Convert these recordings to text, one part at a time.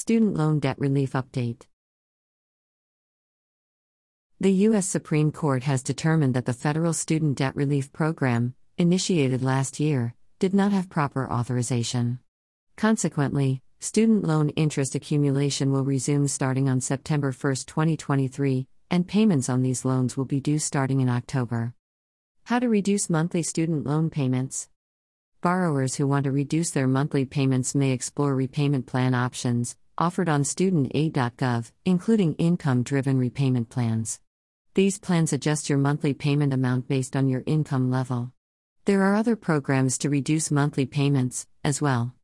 Student Loan Debt Relief Update The U.S. Supreme Court has determined that the federal Student Debt Relief Program, initiated last year, did not have proper authorization. Consequently, student loan interest accumulation will resume starting on September 1, 2023, and payments on these loans will be due starting in October. How to reduce monthly student loan payments? Borrowers who want to reduce their monthly payments may explore repayment plan options, offered on studentaid.gov, including income driven repayment plans. These plans adjust your monthly payment amount based on your income level. There are other programs to reduce monthly payments, as well.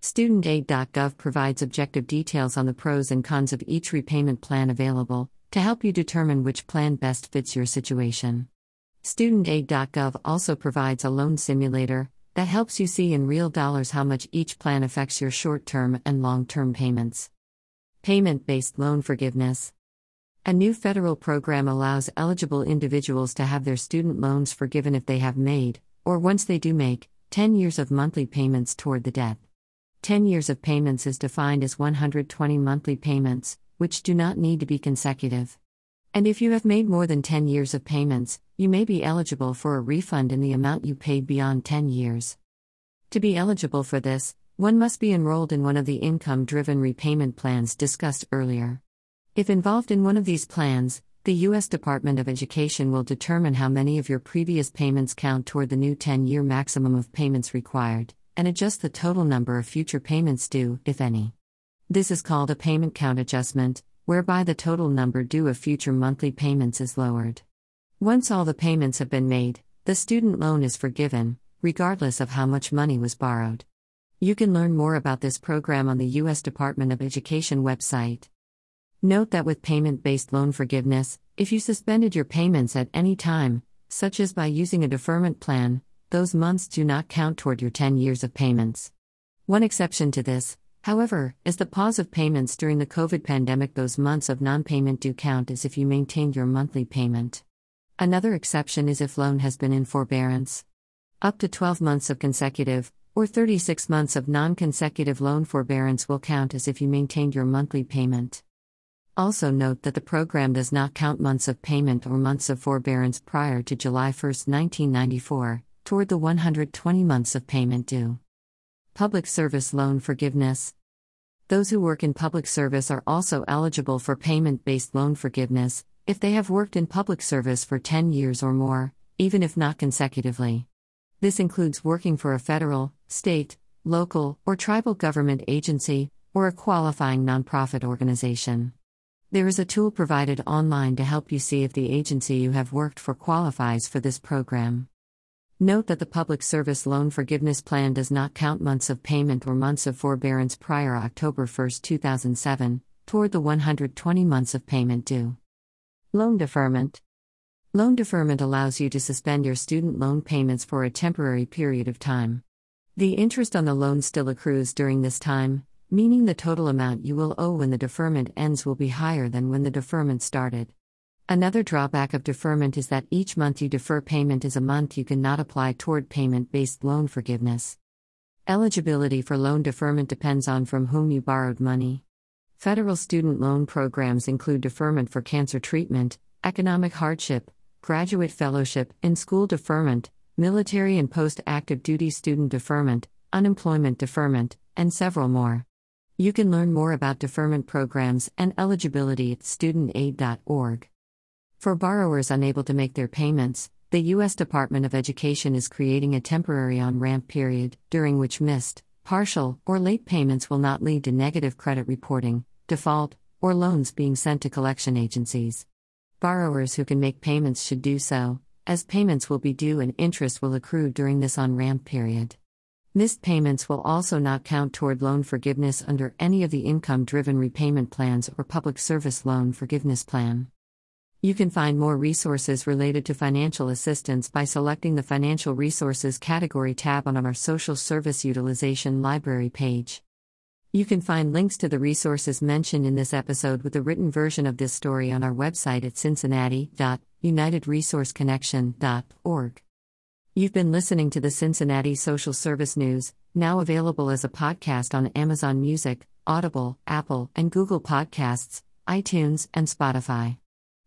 Studentaid.gov provides objective details on the pros and cons of each repayment plan available, to help you determine which plan best fits your situation. Studentaid.gov also provides a loan simulator, that helps you see in real dollars how much each plan affects your short term and long term payments. Payment based loan forgiveness. A new federal program allows eligible individuals to have their student loans forgiven if they have made, or once they do make, 10 years of monthly payments toward the debt. 10 years of payments is defined as 120 monthly payments, which do not need to be consecutive. And if you have made more than 10 years of payments, you may be eligible for a refund in the amount you paid beyond 10 years. To be eligible for this, one must be enrolled in one of the income driven repayment plans discussed earlier. If involved in one of these plans, the U.S. Department of Education will determine how many of your previous payments count toward the new 10 year maximum of payments required, and adjust the total number of future payments due, if any. This is called a payment count adjustment, whereby the total number due of future monthly payments is lowered. Once all the payments have been made, the student loan is forgiven, regardless of how much money was borrowed. You can learn more about this program on the U.S. Department of Education website. Note that with payment based loan forgiveness, if you suspended your payments at any time, such as by using a deferment plan, those months do not count toward your 10 years of payments. One exception to this, However, as the pause of payments during the COVID pandemic, those months of non payment do count as if you maintained your monthly payment. Another exception is if loan has been in forbearance. Up to 12 months of consecutive, or 36 months of non consecutive loan forbearance will count as if you maintained your monthly payment. Also, note that the program does not count months of payment or months of forbearance prior to July 1, 1994, toward the 120 months of payment due. Public Service Loan Forgiveness. Those who work in public service are also eligible for payment based loan forgiveness if they have worked in public service for 10 years or more, even if not consecutively. This includes working for a federal, state, local, or tribal government agency, or a qualifying nonprofit organization. There is a tool provided online to help you see if the agency you have worked for qualifies for this program. Note that the Public Service Loan Forgiveness Plan does not count months of payment or months of forbearance prior October 1, 2007, toward the 120 months of payment due. Loan deferment. Loan deferment allows you to suspend your student loan payments for a temporary period of time. The interest on the loan still accrues during this time, meaning the total amount you will owe when the deferment ends will be higher than when the deferment started. Another drawback of deferment is that each month you defer payment is a month you cannot apply toward payment based loan forgiveness. Eligibility for loan deferment depends on from whom you borrowed money. Federal student loan programs include deferment for cancer treatment, economic hardship, graduate fellowship, in school deferment, military and post active duty student deferment, unemployment deferment, and several more. You can learn more about deferment programs and eligibility at studentaid.org. For borrowers unable to make their payments, the U.S. Department of Education is creating a temporary on ramp period, during which missed, partial, or late payments will not lead to negative credit reporting, default, or loans being sent to collection agencies. Borrowers who can make payments should do so, as payments will be due and interest will accrue during this on ramp period. Missed payments will also not count toward loan forgiveness under any of the income driven repayment plans or public service loan forgiveness plan. You can find more resources related to financial assistance by selecting the Financial Resources category tab on our Social Service Utilization Library page. You can find links to the resources mentioned in this episode with the written version of this story on our website at cincinnati.unitedresourceconnection.org. You've been listening to the Cincinnati Social Service News, now available as a podcast on Amazon Music, Audible, Apple, and Google Podcasts, iTunes, and Spotify.